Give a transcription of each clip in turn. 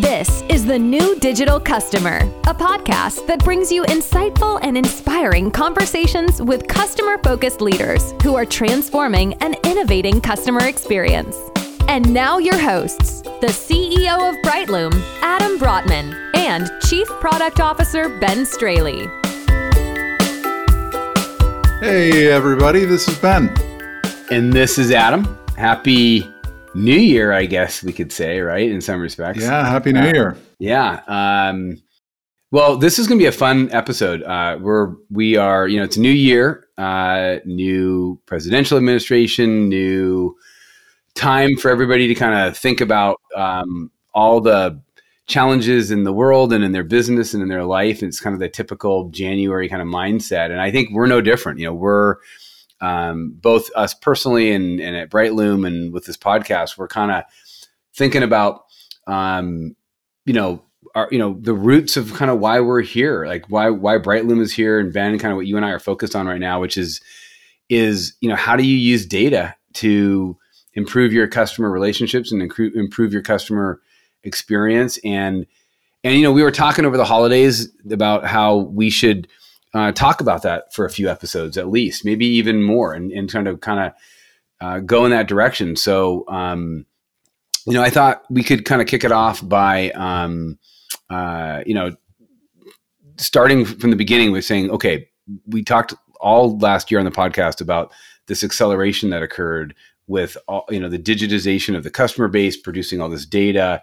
This is The New Digital Customer, a podcast that brings you insightful and inspiring conversations with customer focused leaders who are transforming and innovating customer experience. And now, your hosts, the CEO of Brightloom, Adam Brotman, and Chief Product Officer, Ben Straley. Hey, everybody, this is Ben. And this is Adam. Happy New Year, I guess we could say, right? In some respects. Yeah, Happy New Year. Yeah. Um, well, this is going to be a fun episode. Uh, we're we are, you know, it's a new year, uh, new presidential administration, new time for everybody to kind of think about um, all the challenges in the world and in their business and in their life. It's kind of the typical January kind of mindset, and I think we're no different. You know, we're um, both us personally and, and at Brightloom and with this podcast, we're kind of thinking about, um, you know, our, you know, the roots of kind of why we're here, like why, why Brightloom is here and Ben, kind of what you and I are focused on right now, which is, is, you know, how do you use data to improve your customer relationships and improve your customer experience? And, and, you know, we were talking over the holidays about how we should, uh, talk about that for a few episodes at least, maybe even more, and, and kind of kind of uh, go in that direction. So, um, you know, I thought we could kind of kick it off by, um, uh, you know, starting from the beginning with saying, okay, we talked all last year on the podcast about this acceleration that occurred with all, you know the digitization of the customer base, producing all this data,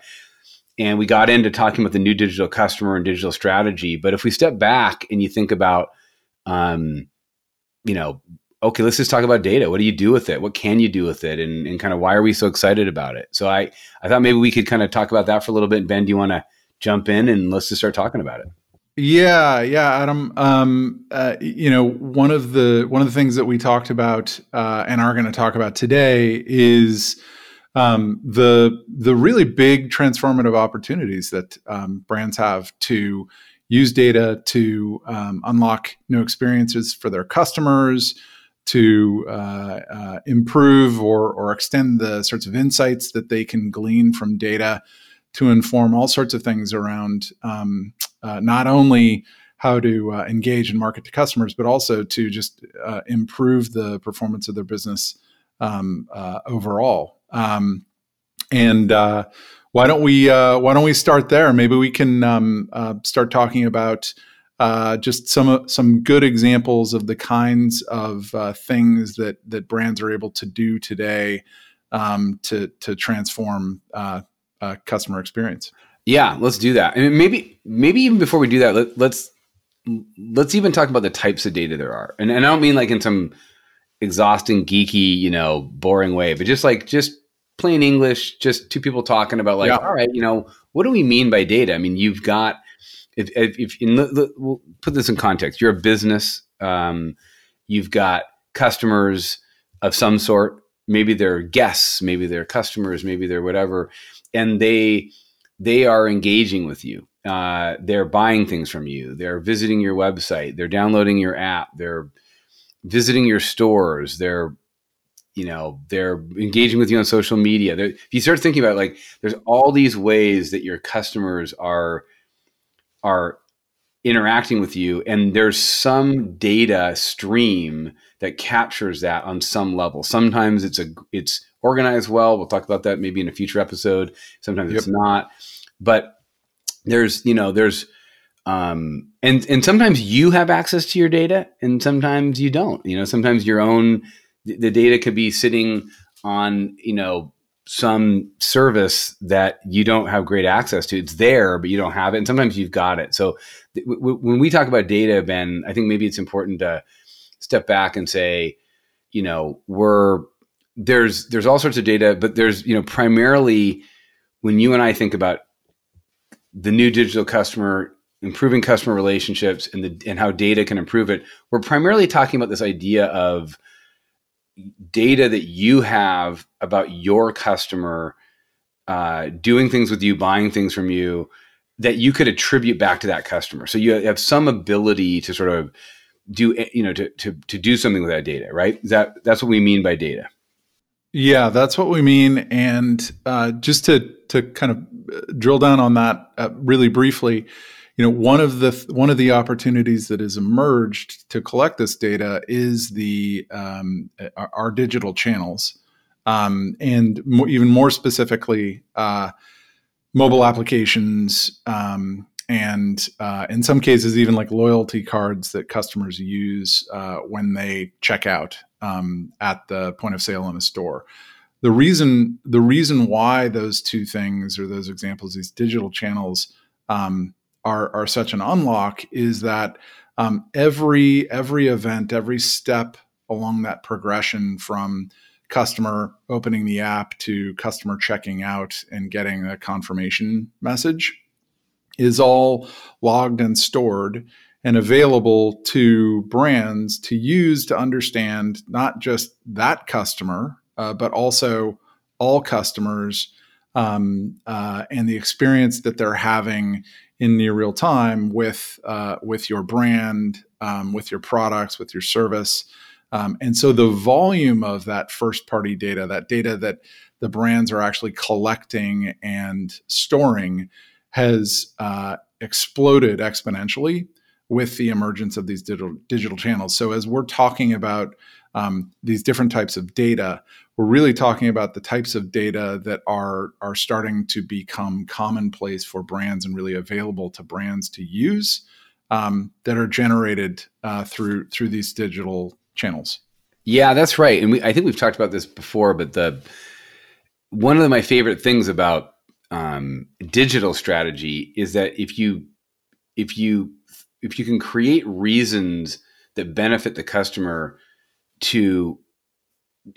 and we got into talking about the new digital customer and digital strategy. But if we step back and you think about, um, you know, okay, let's just talk about data. What do you do with it? What can you do with it? And, and kind of why are we so excited about it? So I, I thought maybe we could kind of talk about that for a little bit. Ben, do you want to jump in and let's just start talking about it? Yeah, yeah, Adam. Um, uh, you know, one of the one of the things that we talked about uh, and are going to talk about today is um, the the really big transformative opportunities that um, brands have to use data to um, unlock new experiences for their customers, to uh, uh, improve or or extend the sorts of insights that they can glean from data to inform all sorts of things around um, uh, not only how to uh, engage and market to customers, but also to just uh, improve the performance of their business um, uh, overall. Um, and uh, why don't we uh, why don't we start there? Maybe we can um, uh, start talking about uh, just some some good examples of the kinds of uh, things that that brands are able to do today um, to to transform uh, customer experience. Yeah, let's do that. And maybe maybe even before we do that, let, let's let's even talk about the types of data there are. And, and I don't mean like in some exhausting, geeky, you know, boring way, but just like just plain English, just two people talking about like, yeah. all right, you know, what do we mean by data? I mean, you've got if if, if in we'll put this in context, you're a business, um, you've got customers of some sort. Maybe they're guests, maybe they're customers, maybe they're whatever, and they they are engaging with you. Uh, they're buying things from you. They're visiting your website. They're downloading your app. They're visiting your stores. They're you know they're engaging with you on social media. They're, if you start thinking about it, like there's all these ways that your customers are are interacting with you and there's some data stream that captures that on some level. Sometimes it's a it's organized well. We'll talk about that maybe in a future episode. Sometimes yep. it's not. But there's you know there's um and and sometimes you have access to your data and sometimes you don't. You know sometimes your own the data could be sitting on you know some service that you don't have great access to. It's there, but you don't have it, and sometimes you've got it. So th- w- when we talk about data, Ben, I think maybe it's important to step back and say, you know, we're there's there's all sorts of data, but there's you know primarily when you and I think about the new digital customer improving customer relationships and the and how data can improve it we're primarily talking about this idea of data that you have about your customer uh, doing things with you, buying things from you that you could attribute back to that customer. So you have some ability to sort of do you know to to to do something with that data, right? That that's what we mean by data. Yeah, that's what we mean. And uh, just to to kind of uh, drill down on that uh, really briefly, you know, one of the one of the opportunities that has emerged to collect this data is the um, our, our, digital channels, um, and even more specifically, uh, mobile applications. Um, and uh, in some cases, even like loyalty cards that customers use uh, when they check out um, at the point of sale in a store. The reason the reason why those two things or those examples, these digital channels, um, are are such an unlock is that um, every every event, every step along that progression from customer opening the app to customer checking out and getting a confirmation message is all logged and stored and available to brands to use to understand not just that customer, uh, but also all customers um, uh, and the experience that they're having in near real time with uh, with your brand, um, with your products, with your service. Um, and so the volume of that first party data, that data that the brands are actually collecting and storing, has uh, exploded exponentially with the emergence of these digital digital channels. So as we're talking about um, these different types of data, we're really talking about the types of data that are are starting to become commonplace for brands and really available to brands to use um, that are generated uh, through through these digital channels. Yeah, that's right. And we, I think we've talked about this before, but the one of my favorite things about um, digital strategy is that if you if you if you can create reasons that benefit the customer to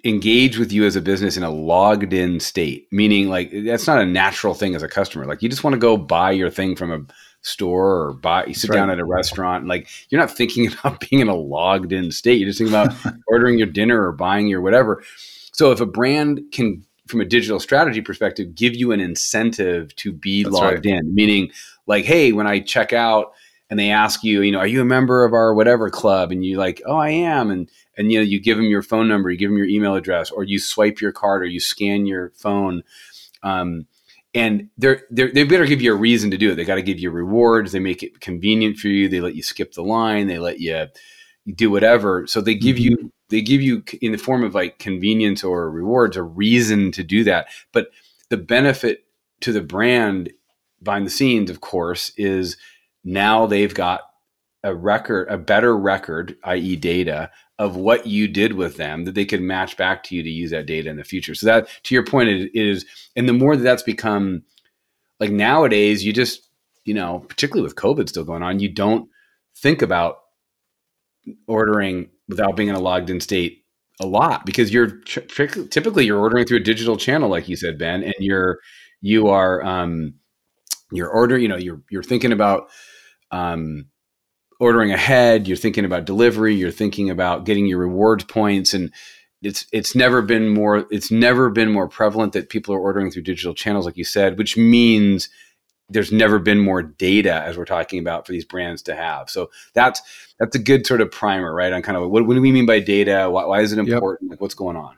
engage with you as a business in a logged in state meaning like that's not a natural thing as a customer like you just want to go buy your thing from a store or buy you sit right. down at a restaurant and like you're not thinking about being in a logged in state you're just thinking about ordering your dinner or buying your whatever so if a brand can from a digital strategy perspective, give you an incentive to be That's logged right. in. Meaning, like, hey, when I check out and they ask you, you know, are you a member of our whatever club? And you like, oh, I am. And and you know, you give them your phone number, you give them your email address, or you swipe your card, or you scan your phone. Um, and they're, they're they better give you a reason to do it. They got to give you rewards. They make it convenient for you. They let you skip the line. They let you, do whatever. So they give mm-hmm. you they give you in the form of like convenience or rewards a reason to do that but the benefit to the brand behind the scenes of course is now they've got a record a better record i.e data of what you did with them that they could match back to you to use that data in the future. So that to your point it is and the more that that's become like nowadays you just you know particularly with covid still going on you don't think about ordering without being in a logged in state a lot because you're typically you're ordering through a digital channel like you said ben and you're you are um you're ordering you know you're you're thinking about um ordering ahead you're thinking about delivery you're thinking about getting your rewards points and it's it's never been more it's never been more prevalent that people are ordering through digital channels like you said which means there's never been more data as we're talking about for these brands to have. So that's that's a good sort of primer, right? On kind of what, what do we mean by data? Why, why is it important? Yep. Like what's going on?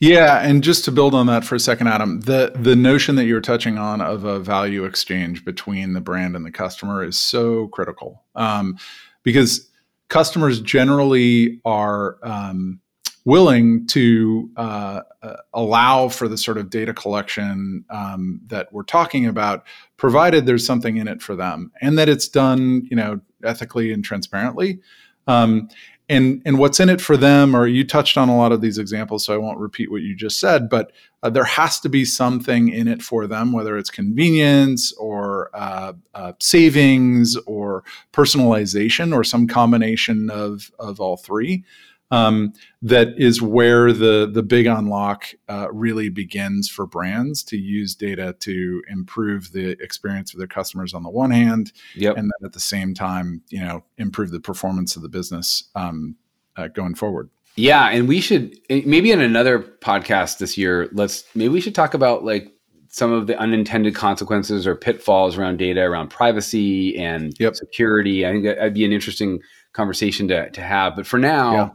Yeah, and just to build on that for a second, Adam, the the notion that you're touching on of a value exchange between the brand and the customer is so critical um, because customers generally are um, willing to uh, uh, allow for the sort of data collection um, that we're talking about, provided there's something in it for them, and that it's done, you know, ethically and transparently. Um, and and what's in it for them, or you touched on a lot of these examples, so I won't repeat what you just said, but uh, there has to be something in it for them, whether it's convenience or uh, uh, savings or personalization or some combination of of all three um, that is where the the big unlock uh, really begins for brands to use data to improve the experience of their customers on the one hand, yep. and then at the same time, you know, improve the performance of the business um, uh, going forward. Yeah, and we should eh, maybe in another podcast this year. Let's maybe we should talk about like some of the unintended consequences or pitfalls around data, around privacy and yep. security. I think that'd be an interesting conversation to to have. But for now.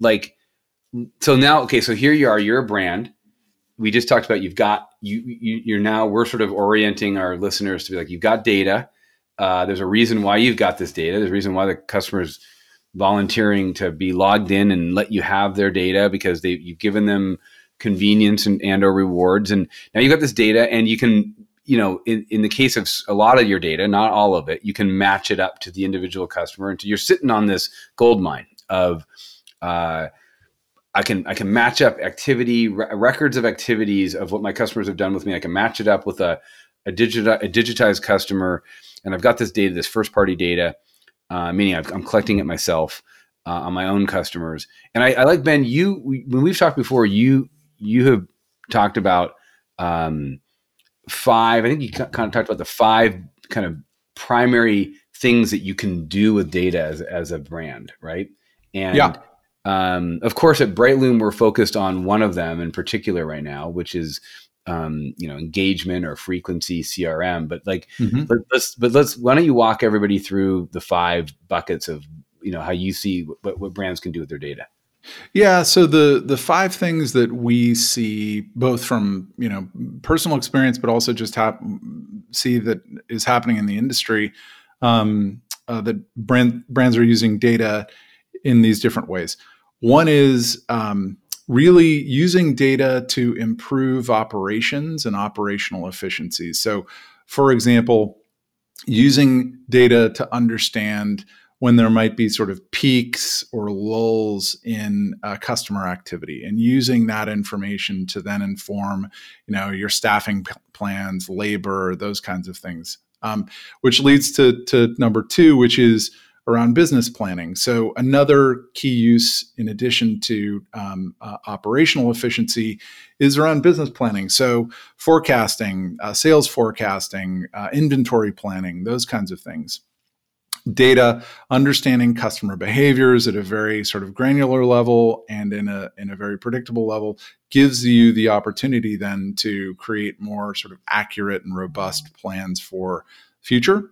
Like so now okay so here you are you're a brand. We just talked about you've got you, you you're now we're sort of orienting our listeners to be like you've got data. Uh, there's a reason why you've got this data. There's a reason why the customers volunteering to be logged in and let you have their data because they you've given them convenience and, and or rewards. And now you've got this data and you can you know in, in the case of a lot of your data not all of it you can match it up to the individual customer. And you're sitting on this gold mine of uh, I can I can match up activity re- records of activities of what my customers have done with me. I can match it up with a a, digita- a digitized customer, and I've got this data, this first party data, uh, meaning i am collecting it myself uh, on my own customers. And I, I like Ben. You we, when we've talked before, you you have talked about um, five. I think you kind of talked about the five kind of primary things that you can do with data as as a brand, right? And yeah um, of course, at Brightloom, we're focused on one of them in particular right now, which is um, you know engagement or frequency CRM. But like, mm-hmm. let, us but let's why don't you walk everybody through the five buckets of you know how you see what, what brands can do with their data. Yeah, so the the five things that we see both from you know personal experience, but also just hap- see that is happening in the industry, um, uh, that brand, brands are using data in these different ways. One is um, really using data to improve operations and operational efficiencies. So, for example, using data to understand when there might be sort of peaks or lulls in uh, customer activity and using that information to then inform you know your staffing p- plans labor those kinds of things um, which leads to, to number two which is around business planning. So, another key use, in addition to um, uh, operational efficiency, is around business planning. So, forecasting, uh, sales forecasting, uh, inventory planning, those kinds of things. Data, understanding customer behaviors at a very sort of granular level and in a in a very predictable level gives you the opportunity then to create more sort of accurate and robust plans for future.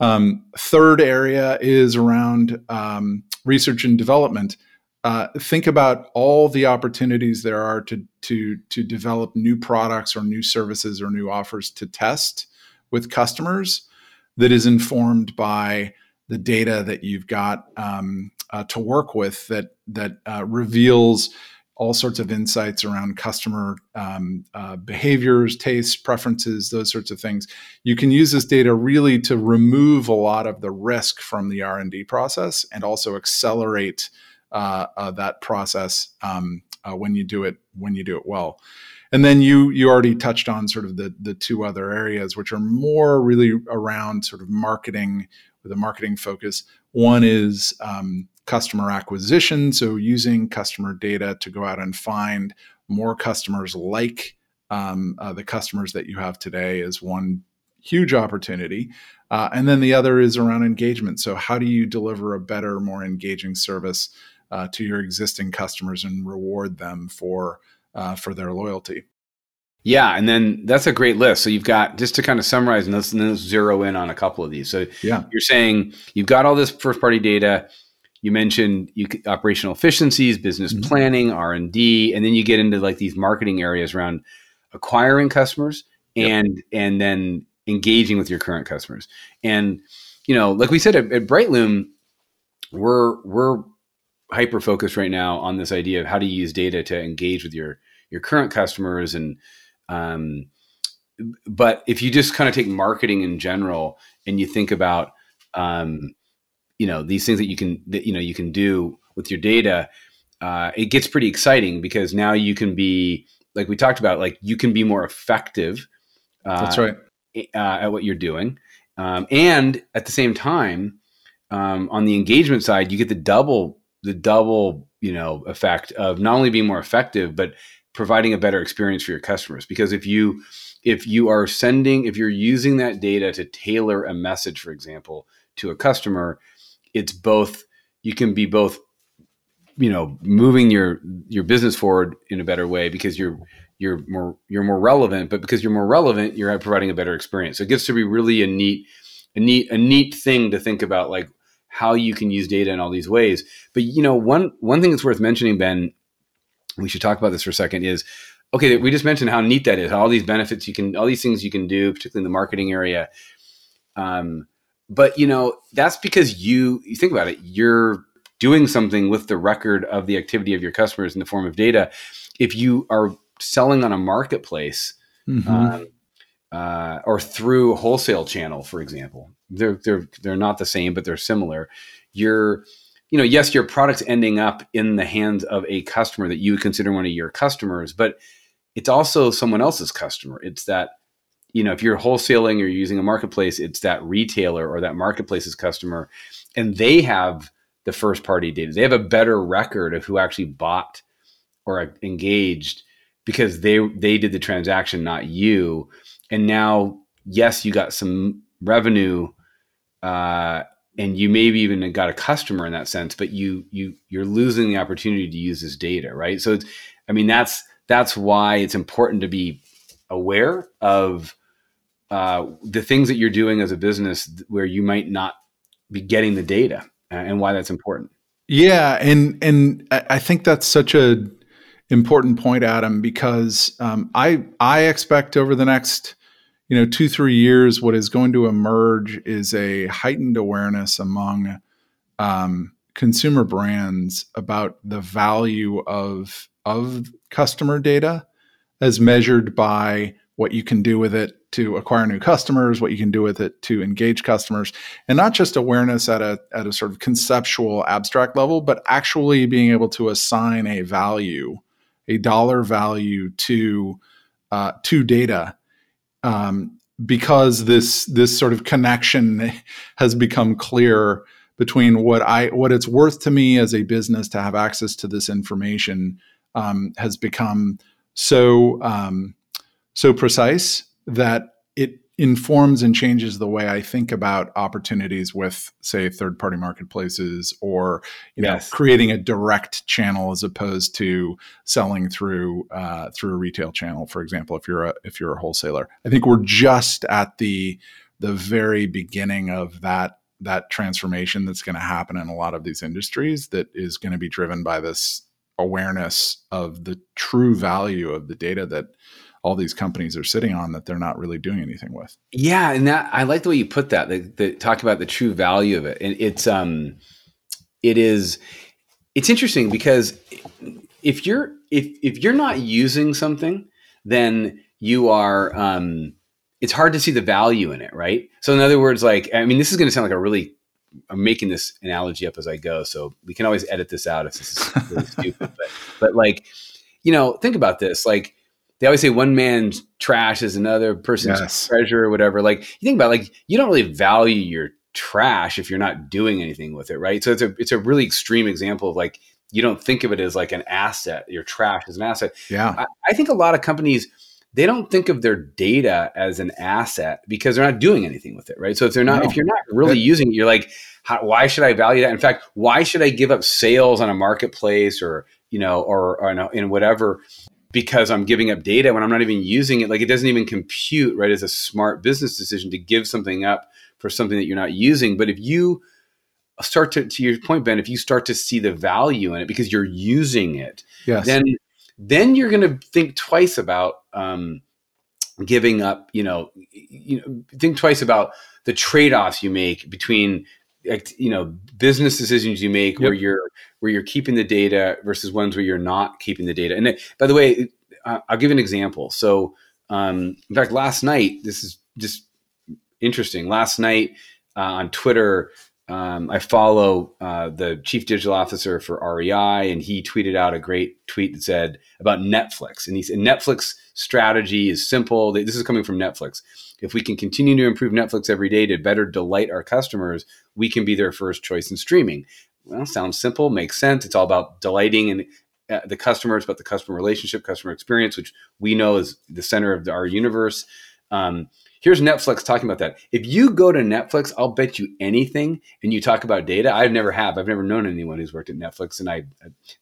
Um, third area is around um, research and development. Uh, think about all the opportunities there are to to to develop new products or new services or new offers to test with customers that is informed by the data that you've got um, uh, to work with that that uh, reveals all sorts of insights around customer um, uh, behaviors, tastes, preferences, those sorts of things. You can use this data really to remove a lot of the risk from the R and D process, and also accelerate uh, uh, that process um, uh, when you do it when you do it well. And then you you already touched on sort of the the two other areas, which are more really around sort of marketing with a marketing focus. One is um, customer acquisition. So, using customer data to go out and find more customers like um, uh, the customers that you have today is one huge opportunity. Uh, and then the other is around engagement. So, how do you deliver a better, more engaging service uh, to your existing customers and reward them for uh, for their loyalty? Yeah, and then that's a great list. So you've got just to kind of summarize, and let's, and let's zero in on a couple of these. So yeah, you're saying you've got all this first party data you mentioned you, operational efficiencies, business mm-hmm. planning, R and D, and then you get into like these marketing areas around acquiring customers and yep. and then engaging with your current customers. And you know, like we said at, at Brightloom, we're we're hyper focused right now on this idea of how to use data to engage with your your current customers and um, but if you just kind of take marketing in general and you think about um, you know these things that you can that you know you can do with your data uh, it gets pretty exciting because now you can be like we talked about like you can be more effective uh, that's right uh, at what you're doing. Um, and at the same time um, on the engagement side you get the double the double you know effect of not only being more effective but providing a better experience for your customers. Because if you if you are sending if you're using that data to tailor a message for example to a customer it's both you can be both you know moving your your business forward in a better way because you're you're more you're more relevant but because you're more relevant you're providing a better experience. So it gets to be really a neat a neat a neat thing to think about like how you can use data in all these ways. But you know one one thing that's worth mentioning ben we should talk about this for a second is okay we just mentioned how neat that is all these benefits you can all these things you can do particularly in the marketing area. Um, but you know that's because you you think about it you're doing something with the record of the activity of your customers in the form of data if you are selling on a marketplace mm-hmm. um, uh, or through wholesale channel for example they're they're they're not the same but they're similar you're you know, yes, your product's ending up in the hands of a customer that you consider one of your customers, but it's also someone else's customer. It's that, you know, if you're wholesaling or you're using a marketplace, it's that retailer or that marketplace's customer, and they have the first party data. They have a better record of who actually bought or engaged because they they did the transaction, not you. And now, yes, you got some revenue uh, and you maybe even got a customer in that sense but you you you're losing the opportunity to use this data right so it's i mean that's that's why it's important to be aware of uh, the things that you're doing as a business where you might not be getting the data and why that's important. Yeah and and i think that's such a important point adam because um, i i expect over the next you know, two, three years, what is going to emerge is a heightened awareness among um, consumer brands about the value of of customer data as measured by what you can do with it to acquire new customers, what you can do with it to engage customers, and not just awareness at a at a sort of conceptual abstract level, but actually being able to assign a value, a dollar value to uh, to data. Um, because this this sort of connection has become clear between what I what it's worth to me as a business to have access to this information um, has become so um, so precise that it informs and changes the way I think about opportunities with, say, third party marketplaces or you know yes. creating a direct channel as opposed to selling through uh, through a retail channel, for example. If you're a if you're a wholesaler, I think we're just at the the very beginning of that that transformation that's going to happen in a lot of these industries that is going to be driven by this awareness of the true value of the data that all these companies are sitting on that they're not really doing anything with. Yeah, and that I like the way you put that. The, the talk about the true value of it, and it's um, it is, it's interesting because if you're if if you're not using something, then you are um, it's hard to see the value in it, right? So in other words, like I mean, this is going to sound like a really I'm making this analogy up as I go, so we can always edit this out if this is really stupid. But but like, you know, think about this, like they always say one man's trash is another person's yes. treasure or whatever. Like you think about it, like you don't really value your trash if you're not doing anything with it, right? So it's a it's a really extreme example of like you don't think of it as like an asset. Your trash is an asset. Yeah. I, I think a lot of companies they don't think of their data as an asset because they're not doing anything with it, right? So if they're not, no. if you're not really using it, you're like, how, why should I value that? In fact, why should I give up sales on a marketplace or you know, or, or in, in whatever because I'm giving up data when I'm not even using it. Like it doesn't even compute, right, as a smart business decision to give something up for something that you're not using. But if you start to, to your point, Ben, if you start to see the value in it because you're using it, yes. then then you're going to think twice about um, giving up. You know, you know, think twice about the trade offs you make between you know business decisions you make yep. where you're where you're keeping the data versus ones where you're not keeping the data. And it, by the way uh, i'll give an example. So um, in fact last night this is just interesting. Last night uh, on twitter um, i follow uh, the chief digital officer for rei and he tweeted out a great tweet that said about netflix and he said netflix strategy is simple this is coming from netflix if we can continue to improve Netflix every day to better delight our customers, we can be their first choice in streaming. Well, sounds simple, makes sense. It's all about delighting and uh, the customers, but the customer relationship, customer experience, which we know is the center of our universe. Um, here's Netflix talking about that. If you go to Netflix, I'll bet you anything, and you talk about data. I've never have. I've never known anyone who's worked at Netflix, and I.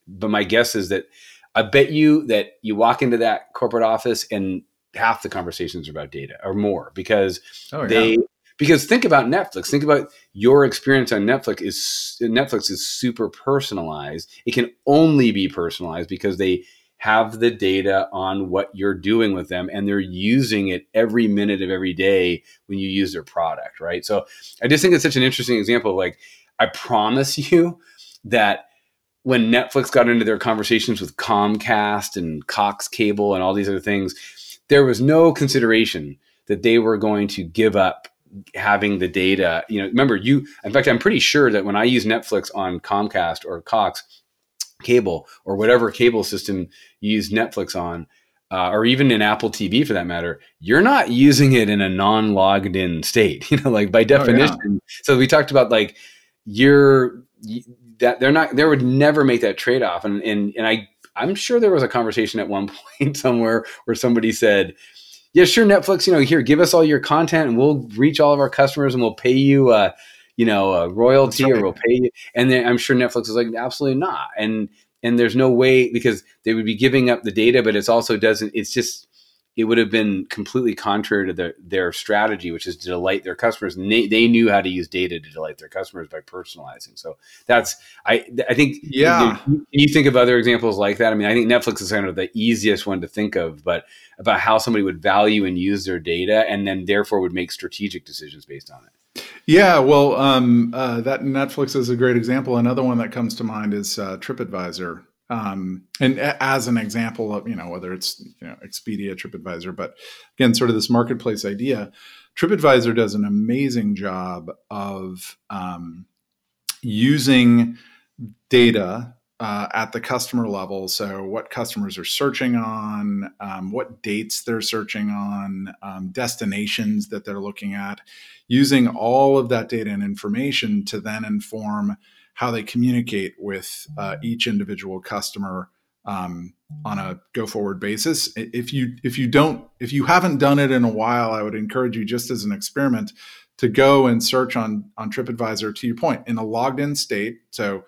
But my guess is that I bet you that you walk into that corporate office and half the conversations are about data or more because oh, yeah. they because think about Netflix. Think about your experience on Netflix is Netflix is super personalized. It can only be personalized because they have the data on what you're doing with them and they're using it every minute of every day when you use their product, right? So I just think it's such an interesting example. Like, I promise you that when Netflix got into their conversations with Comcast and Cox Cable and all these other things, there was no consideration that they were going to give up having the data. You know, remember you. In fact, I'm pretty sure that when I use Netflix on Comcast or Cox cable or whatever cable system you use Netflix on, uh, or even in Apple TV for that matter, you're not using it in a non-logged in state. You know, like by definition. Oh, yeah. So we talked about like you're that they're not. There would never make that trade off, and and and I I'm sure there was a conversation at one point somewhere where somebody said yeah, sure, Netflix, you know, here, give us all your content and we'll reach all of our customers and we'll pay you, uh, you know, a royalty right. or we'll pay you. And then I'm sure Netflix is like, absolutely not. And, and there's no way because they would be giving up the data, but it's also doesn't, it's just, it would have been completely contrary to their, their strategy, which is to delight their customers. And they, they knew how to use data to delight their customers by personalizing. So that's, I, I think, yeah. You, you think of other examples like that. I mean, I think Netflix is kind of the easiest one to think of, but about how somebody would value and use their data and then therefore would make strategic decisions based on it. Yeah, well, um, uh, that Netflix is a great example. Another one that comes to mind is uh, TripAdvisor. Um, and as an example of you know whether it's you know Expedia, TripAdvisor, but again, sort of this marketplace idea. TripAdvisor does an amazing job of um, using data uh, at the customer level. So, what customers are searching on, um, what dates they're searching on, um, destinations that they're looking at, using all of that data and information to then inform how they communicate with uh, each individual customer um, on a go forward basis. If you if you don't if you haven't done it in a while, I would encourage you just as an experiment to go and search on on TripAdvisor. To your point, in a logged in state, so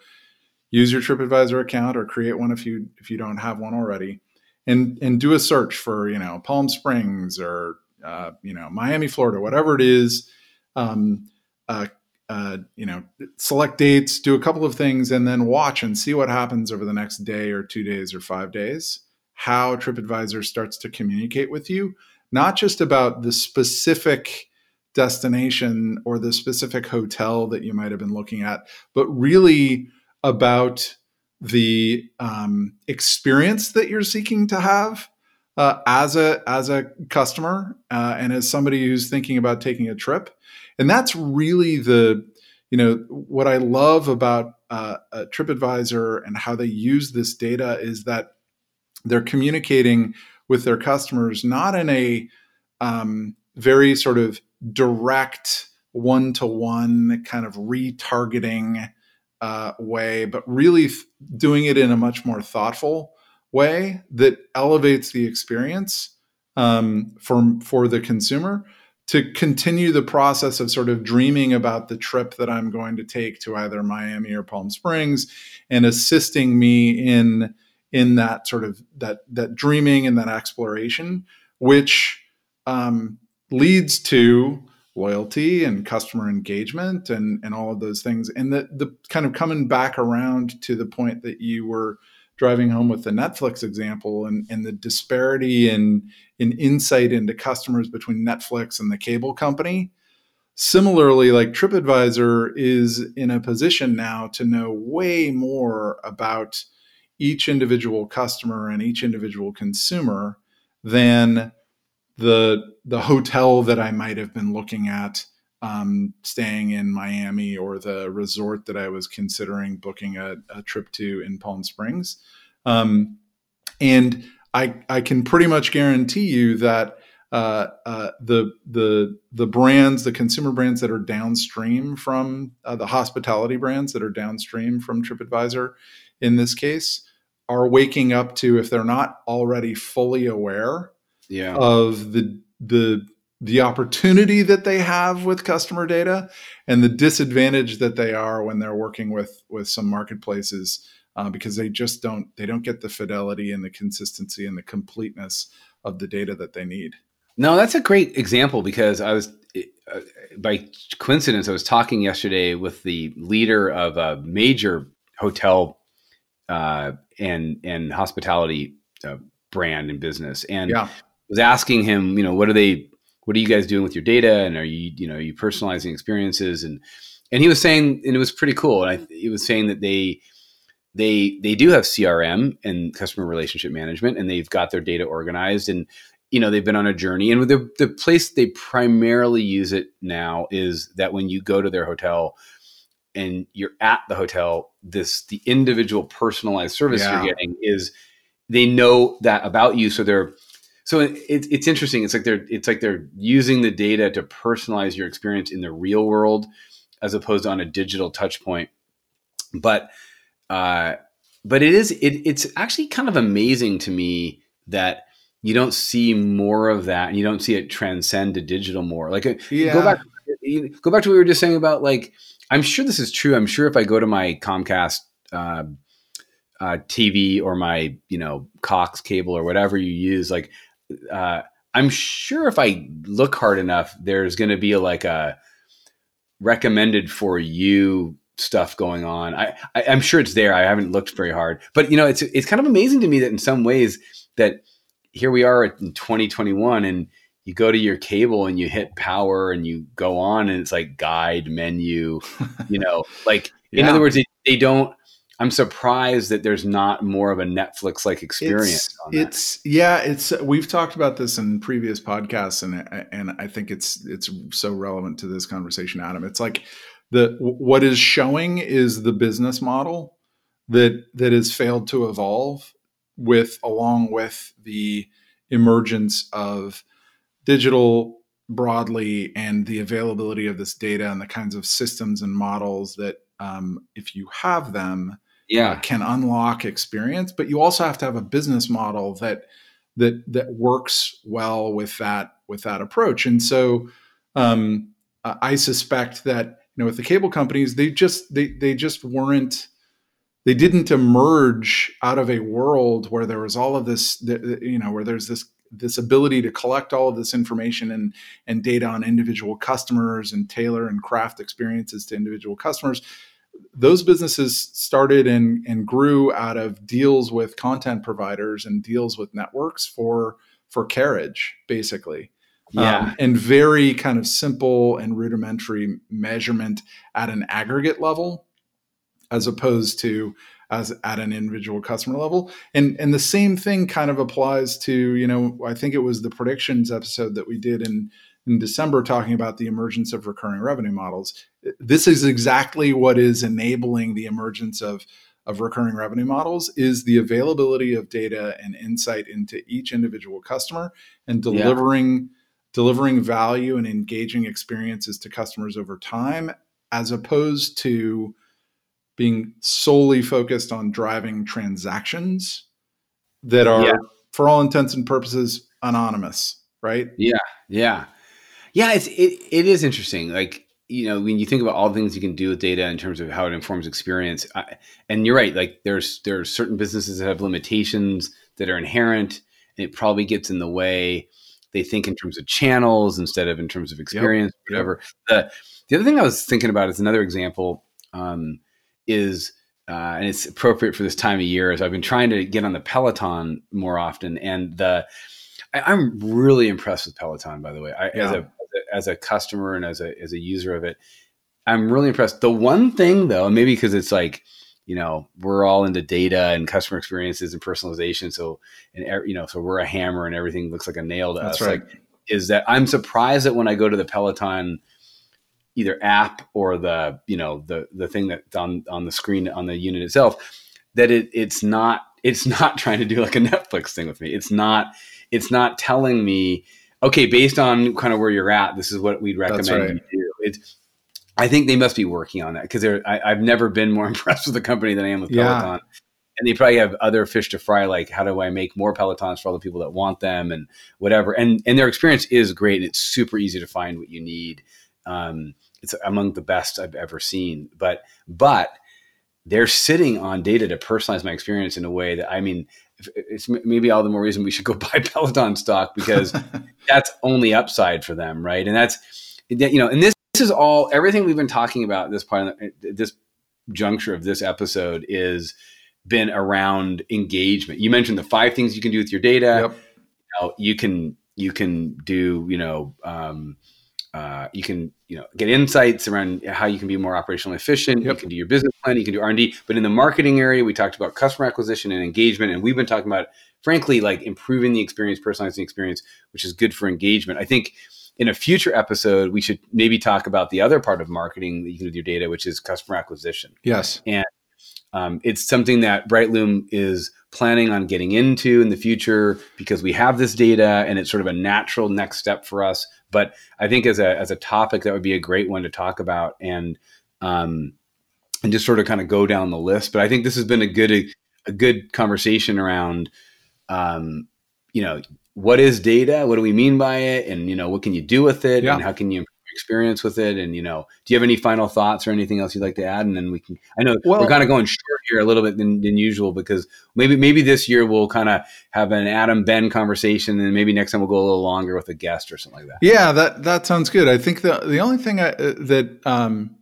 use your TripAdvisor account or create one if you if you don't have one already, and and do a search for you know Palm Springs or uh, you know Miami, Florida, whatever it is. Um, uh, uh, you know, select dates, do a couple of things, and then watch and see what happens over the next day or two days or five days. How TripAdvisor starts to communicate with you, not just about the specific destination or the specific hotel that you might have been looking at, but really about the um, experience that you're seeking to have uh, as a as a customer uh, and as somebody who's thinking about taking a trip. And that's really the you know what i love about uh, tripadvisor and how they use this data is that they're communicating with their customers not in a um, very sort of direct one-to-one kind of retargeting uh, way but really th- doing it in a much more thoughtful way that elevates the experience um, for for the consumer to continue the process of sort of dreaming about the trip that I'm going to take to either Miami or Palm Springs and assisting me in in that sort of that that dreaming and that exploration which um, leads to loyalty and customer engagement and and all of those things and the the kind of coming back around to the point that you were driving home with the Netflix example and, and the disparity in, in insight into customers between Netflix and the cable company. Similarly, like TripAdvisor is in a position now to know way more about each individual customer and each individual consumer than the the hotel that I might have been looking at um, staying in Miami or the resort that I was considering booking a, a trip to in Palm Springs. Um, and I, I can pretty much guarantee you that uh, uh, the the the brands, the consumer brands that are downstream from uh, the hospitality brands that are downstream from TripAdvisor, in this case, are waking up to if they're not already fully aware yeah. of the the the opportunity that they have with customer data and the disadvantage that they are when they're working with with some marketplaces uh, because they just don't they don't get the fidelity and the consistency and the completeness of the data that they need no that's a great example because i was uh, by coincidence i was talking yesterday with the leader of a major hotel uh, and and hospitality uh, brand and business, and Yeah. Was asking him, you know, what are they, what are you guys doing with your data, and are you, you know, are you personalizing experiences, and and he was saying, and it was pretty cool, and I, he was saying that they they they do have CRM and customer relationship management, and they've got their data organized, and you know they've been on a journey, and the the place they primarily use it now is that when you go to their hotel and you're at the hotel, this the individual personalized service Yeah. you're getting is they know that about you, so they're so it, it's interesting. It's like they're it's like they're using the data to personalize your experience in the real world as opposed to on a digital touch point. But uh, but it is it, it's actually kind of amazing to me that you don't see more of that and you don't see it transcend to digital more. Like uh, Yeah. go back go back to what we were just saying about like I'm sure this is true. I'm sure if I go to my Comcast uh, uh, TV or my you know Cox cable or whatever you use, like uh, I'm sure if I look hard enough, there's going to be like a recommended for you stuff going on. I, I I'm sure it's there. I haven't looked very hard, but you know, it's it's kind of amazing to me that in some ways that here we are in 2021 and you go to your cable and you hit power and you go on and it's like guide menu, you know, like in other words, they, they don't. I'm surprised that there's not more of a Netflix like experience. It's, on that. it's yeah, it's we've talked about this in previous podcasts, and and I think it's it's so relevant to this conversation, Adam. It's like the what is showing is the business model that that has failed to evolve with along with the emergence of digital broadly and the availability of this data and the kinds of systems and models that um, if you have them yeah, can unlock experience but you also have to have a business model that that that works well with that with that approach. And so um, I suspect that you know with the cable companies they just they they just weren't they didn't emerge out of a world where there was all of this th- th- you know where there's this this ability to collect all of this information and and data on individual customers and tailor and craft experiences to individual customers those businesses started and, and grew out of deals with content providers and deals with networks for for carriage basically. Yeah, um, and very kind of simple and rudimentary measurement at an aggregate level as opposed to as at an individual customer level. And and the same thing kind of applies to you know i think it was the predictions episode that we did in in december talking about the emergence of recurring revenue models this is exactly what is enabling the emergence of of recurring revenue models is the availability of data and insight into each individual customer and Yeah. delivering delivering value and engaging experiences to customers over time as opposed to being solely focused on driving transactions that are Yeah. for all intents and purposes anonymous right Yeah, yeah, yeah. It's it, it is interesting. Like you know, when you think about all the things you can do with data in terms of how it informs experience, I, and you're right. Like there's there are certain businesses that have limitations that are inherent, and it probably gets in the way. They think in terms of channels instead of in terms of experience, Yep. whatever. The the other thing I was thinking about is another example um, is. Uh, and it's appropriate for this time of year. Is I've been trying to get on the Peloton more often, and the I, I'm really impressed with Peloton. By the way, I, as, a, as a customer and as a as a user of it, I'm really impressed. The one thing though, maybe because it's like you know we're all into data and customer experiences and personalization, so and you know so we're a hammer and everything looks like a nail to that's us. right Like is that I'm surprised that when I go to the Peloton either app or the you know the the thing that's on on the screen on the unit itself that it it's not it's not trying to do like a Netflix thing with me. It's not it's not telling me okay based on kind of where you're at this is what we'd recommend right. you do. It's I think they must be working on that because I've never been more impressed with the company than I am with Yeah. Peloton. And they probably have other fish to fry, like how do I make more Pelotons for all the people that want them and whatever. And and their experience is great and it's super easy to find what you need. Um, it's among the best I've ever seen. But but they're sitting on data to personalize my experience in a way that I mean, it's maybe all the more reason we should go buy Peloton stock because that's only upside for them, right? And that's you know, and this, this is all everything we've been talking about this part, at this juncture of this episode is been around engagement. You mentioned the five things you can do with your data. Yep. You, know, you can you can do you know um, uh, you can you know get insights around how you can be more operationally efficient. Yep. You can do your business plan. You can do R and D. But in the marketing area, we talked about customer acquisition and engagement, and we've been talking about frankly like improving the experience, personalizing the experience, which is good for engagement. I think in a future episode, we should maybe talk about the other part of marketing that you can do with your data, which is customer acquisition. Yes. And um, it's something that Brightloom is planning on getting into in the future because we have this data and it's sort of a natural next step for us. But I think as a as a topic, that would be a great one to talk about and um, and just sort of kind of go down the list. But I think this has been a good a good conversation around um, you know what is data what do we mean by it and you know what can you do with it Yeah. and how can you experience with it and you know do you have any final thoughts or anything else you'd like to add and then we can i know Well- we're kind of going short here a little bit than, than usual because maybe maybe this year we'll kind of have an adam ben conversation and maybe next time we'll go a little longer with a guest or something like that Yeah, that that sounds good. I think the the only thing I, uh, that um,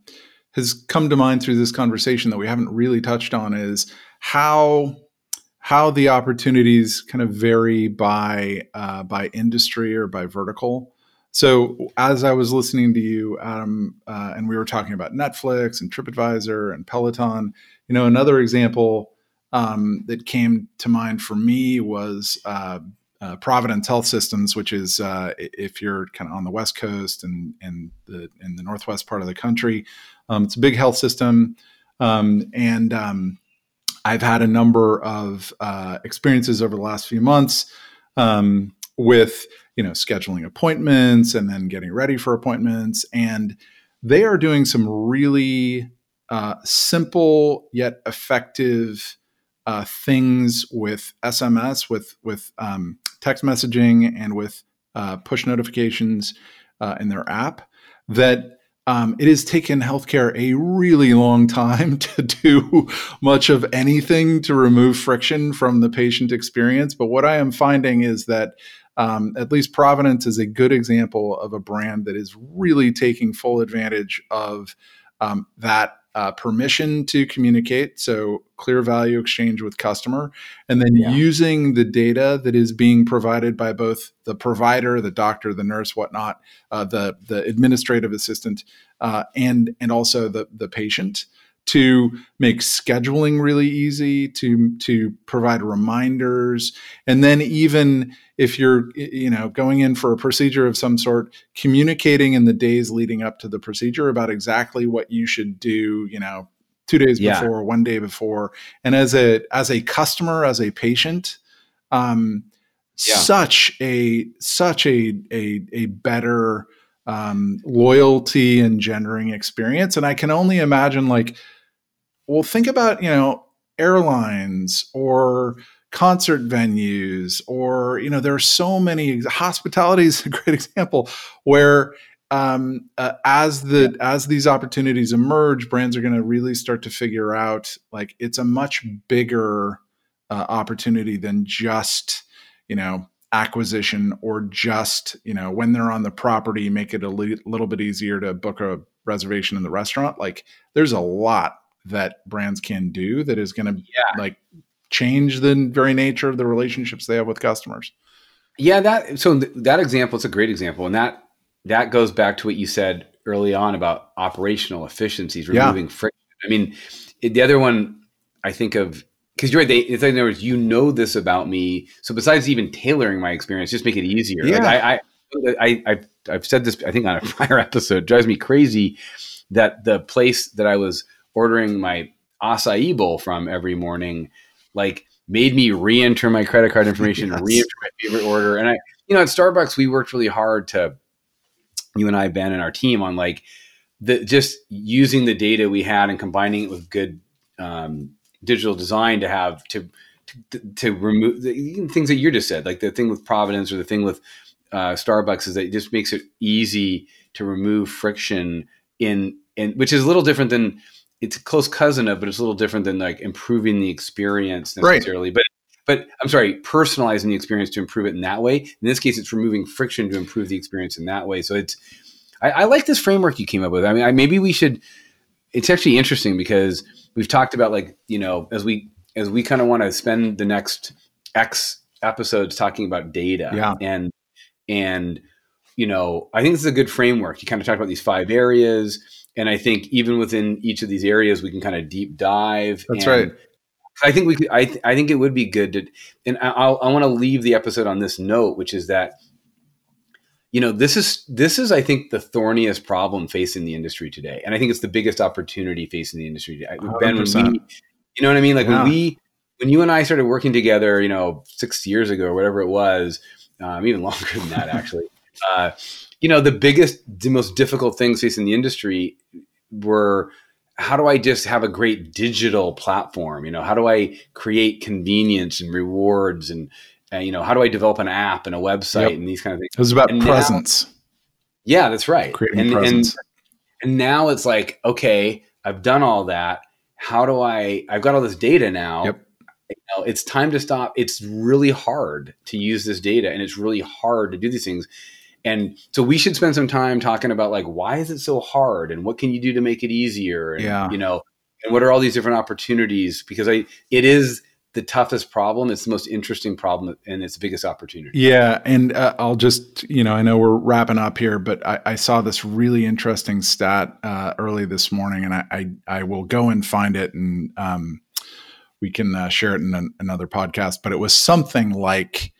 has come to mind through this conversation that we haven't really touched on is how how the opportunities kind of vary by uh, by industry or by vertical. So as I was listening to you, Adam, uh, and we were talking about Netflix and TripAdvisor and Peloton, you know, another example um, that came to mind for me was uh, uh, Providence Health Systems, which is uh, if you're kind of on the West Coast and and the in the northwest part of the country, um, it's a big health system, um, and um, I've had a number of uh, experiences over the last few months um, with you know scheduling appointments and then getting ready for appointments, and they are doing some really uh, simple yet effective uh, things with SMS, with with um, text messaging, and with uh, push notifications uh, in their app. That um, it has taken healthcare a really long time to do much of anything to remove friction from the patient experience. But what I am finding is that um, at least Providence is a good example of a brand that is really taking full advantage of um, that uh, permission to communicate. So clear value exchange with customer, and then Yeah. using the data that is being provided by both the provider, the doctor, the nurse, whatnot, uh, the the administrative assistant, uh, and and also the the patient to make scheduling really easy to to provide reminders and then even if you're you know going in for a procedure of some sort communicating in the days leading up to the procedure about exactly what you should do you know two days Yeah. before one day before and as a as a customer as a patient um Yeah. such a such a a, a better um, loyalty engendering experience. And i can only imagine like well think about you know airlines or concert venues or you know there are so many hospitality is a great example where um, uh, as the as these opportunities emerge brands are going to really start to figure out like it's a much bigger uh, opportunity than just you know acquisition or just you know when they're on the property make it a li- little bit easier to book a reservation in the restaurant like there's a lot that brands can do that is going to Yeah. like change the very nature of the relationships they have with customers Yeah, that so th- that example is a great example, and that that goes back to what you said early on about operational efficiencies, Yeah. removing friction. I mean, the other one I think of because you're right. They, it's like, in other words, you know this about me. So besides even tailoring my experience, just make it easier. Like, Yeah. I, I, I, I've, I've said this I think on a prior episode. It drives me crazy that the place that I was ordering my acai bowl from every morning, like made me re-enter my credit card information, Yes. re-enter my favorite order, and I, you know, at Starbucks we worked really hard to, you and I, Ben, and our team on like the just using the data we had and combining it with good um, digital design to have to to, to remove the even things that you just said, like the thing with Providence or the thing with uh, Starbucks, is that it just makes it easy to remove friction in, in which is a little different than it's a close cousin of, but it's a little different than like improving the experience Right. necessarily. But but I'm sorry, personalizing the experience to improve it in that way. In this case, it's removing friction to improve the experience in that way. So it's I, I like this framework you came up with. I mean, I, maybe we should. It's actually interesting because we've talked about like you know as we as we kind of want to spend the next X episodes talking about data Yeah. and and you know i think this is a good framework you kind of talked about these five areas and i think even within each of these areas we can kind of deep dive That's right. i think we could i, th- I think it would be good to and i, I'll, I want to leave the episode on this note which is that you know this is this is i think the thorniest problem facing the industry today and i think it's the biggest opportunity facing the industry today. ben when 100%. we you know what i mean like Yeah. when we when you and i started working together you know six years ago or whatever it was um, even longer than that actually uh, you know the biggest the most difficult things facing the industry were how do i just have a great digital platform you know how do i create convenience and rewards and, and you know how do i develop an app and a website Yep. and these kind of things It was about And now- presence, yeah that's right creating and, and presence. and now it's like okay i've done all that how do i i've got all this data now Yep. you know, it's time to stop it's really hard to use this data and it's really hard to do these things and so we should spend some time talking about like why is it so hard and what can you do to make it easier and Yeah. you know and what are all these different opportunities because i it is the toughest problem it's the most interesting problem and it's the biggest opportunity Yeah, and uh, I'll just you know I know we're wrapping up here, but I, I saw this really interesting stat uh, early this morning, and I, I I will go and find it, and um, we can uh, share it in an, another podcast. But it was something like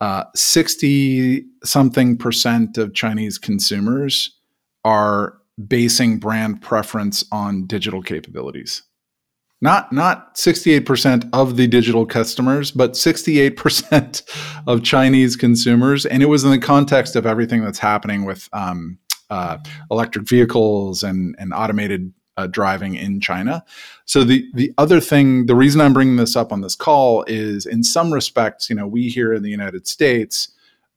uh, sixty something percent of Chinese consumers are basing brand preference on digital capabilities not not 68% of the digital customers but 68% of chinese consumers. And it was in the context of everything that's happening with um, uh, electric vehicles and, and automated uh, driving in china. So the the other thing the reason i'm bringing this up on this call is in some respects you know we here in the united states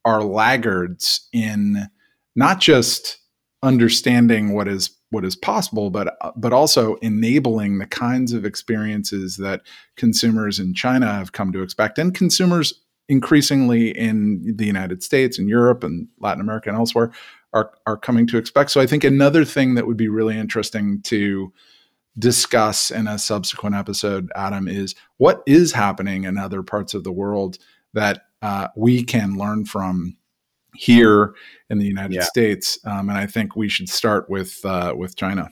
are laggards in not just understanding what is what is possible, but but also enabling the kinds of experiences that consumers in China have come to expect, and consumers increasingly in the United States and Europe and Latin America and elsewhere are are coming to expect. So I think another thing that would be really interesting to discuss in a subsequent episode, Adam, is what is happening in other parts of the world that uh, we can learn from here in the United Yeah. States, um, and I think we should start with uh, with China.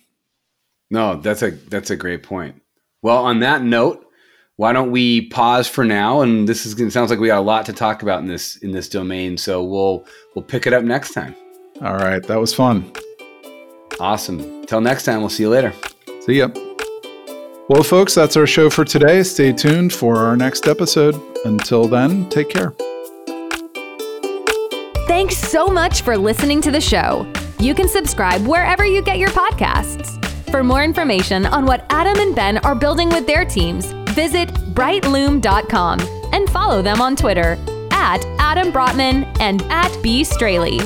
No, that's a that's a great point. Well, on that note, why don't we pause for now? And this is it sounds like we got a lot to talk about in this in this domain. So we'll we'll pick it up next time. All right, that was fun. Awesome. Till next time, we'll see you later. See ya. Well, folks, that's our show for today. Stay tuned for our next episode. Until then, take care. Thanks so much for listening to the show. You can subscribe wherever you get your podcasts. For more information on what Adam and Ben are building with their teams, visit brightloom.com and follow them on Twitter at Adam Brotman and at B. Straley.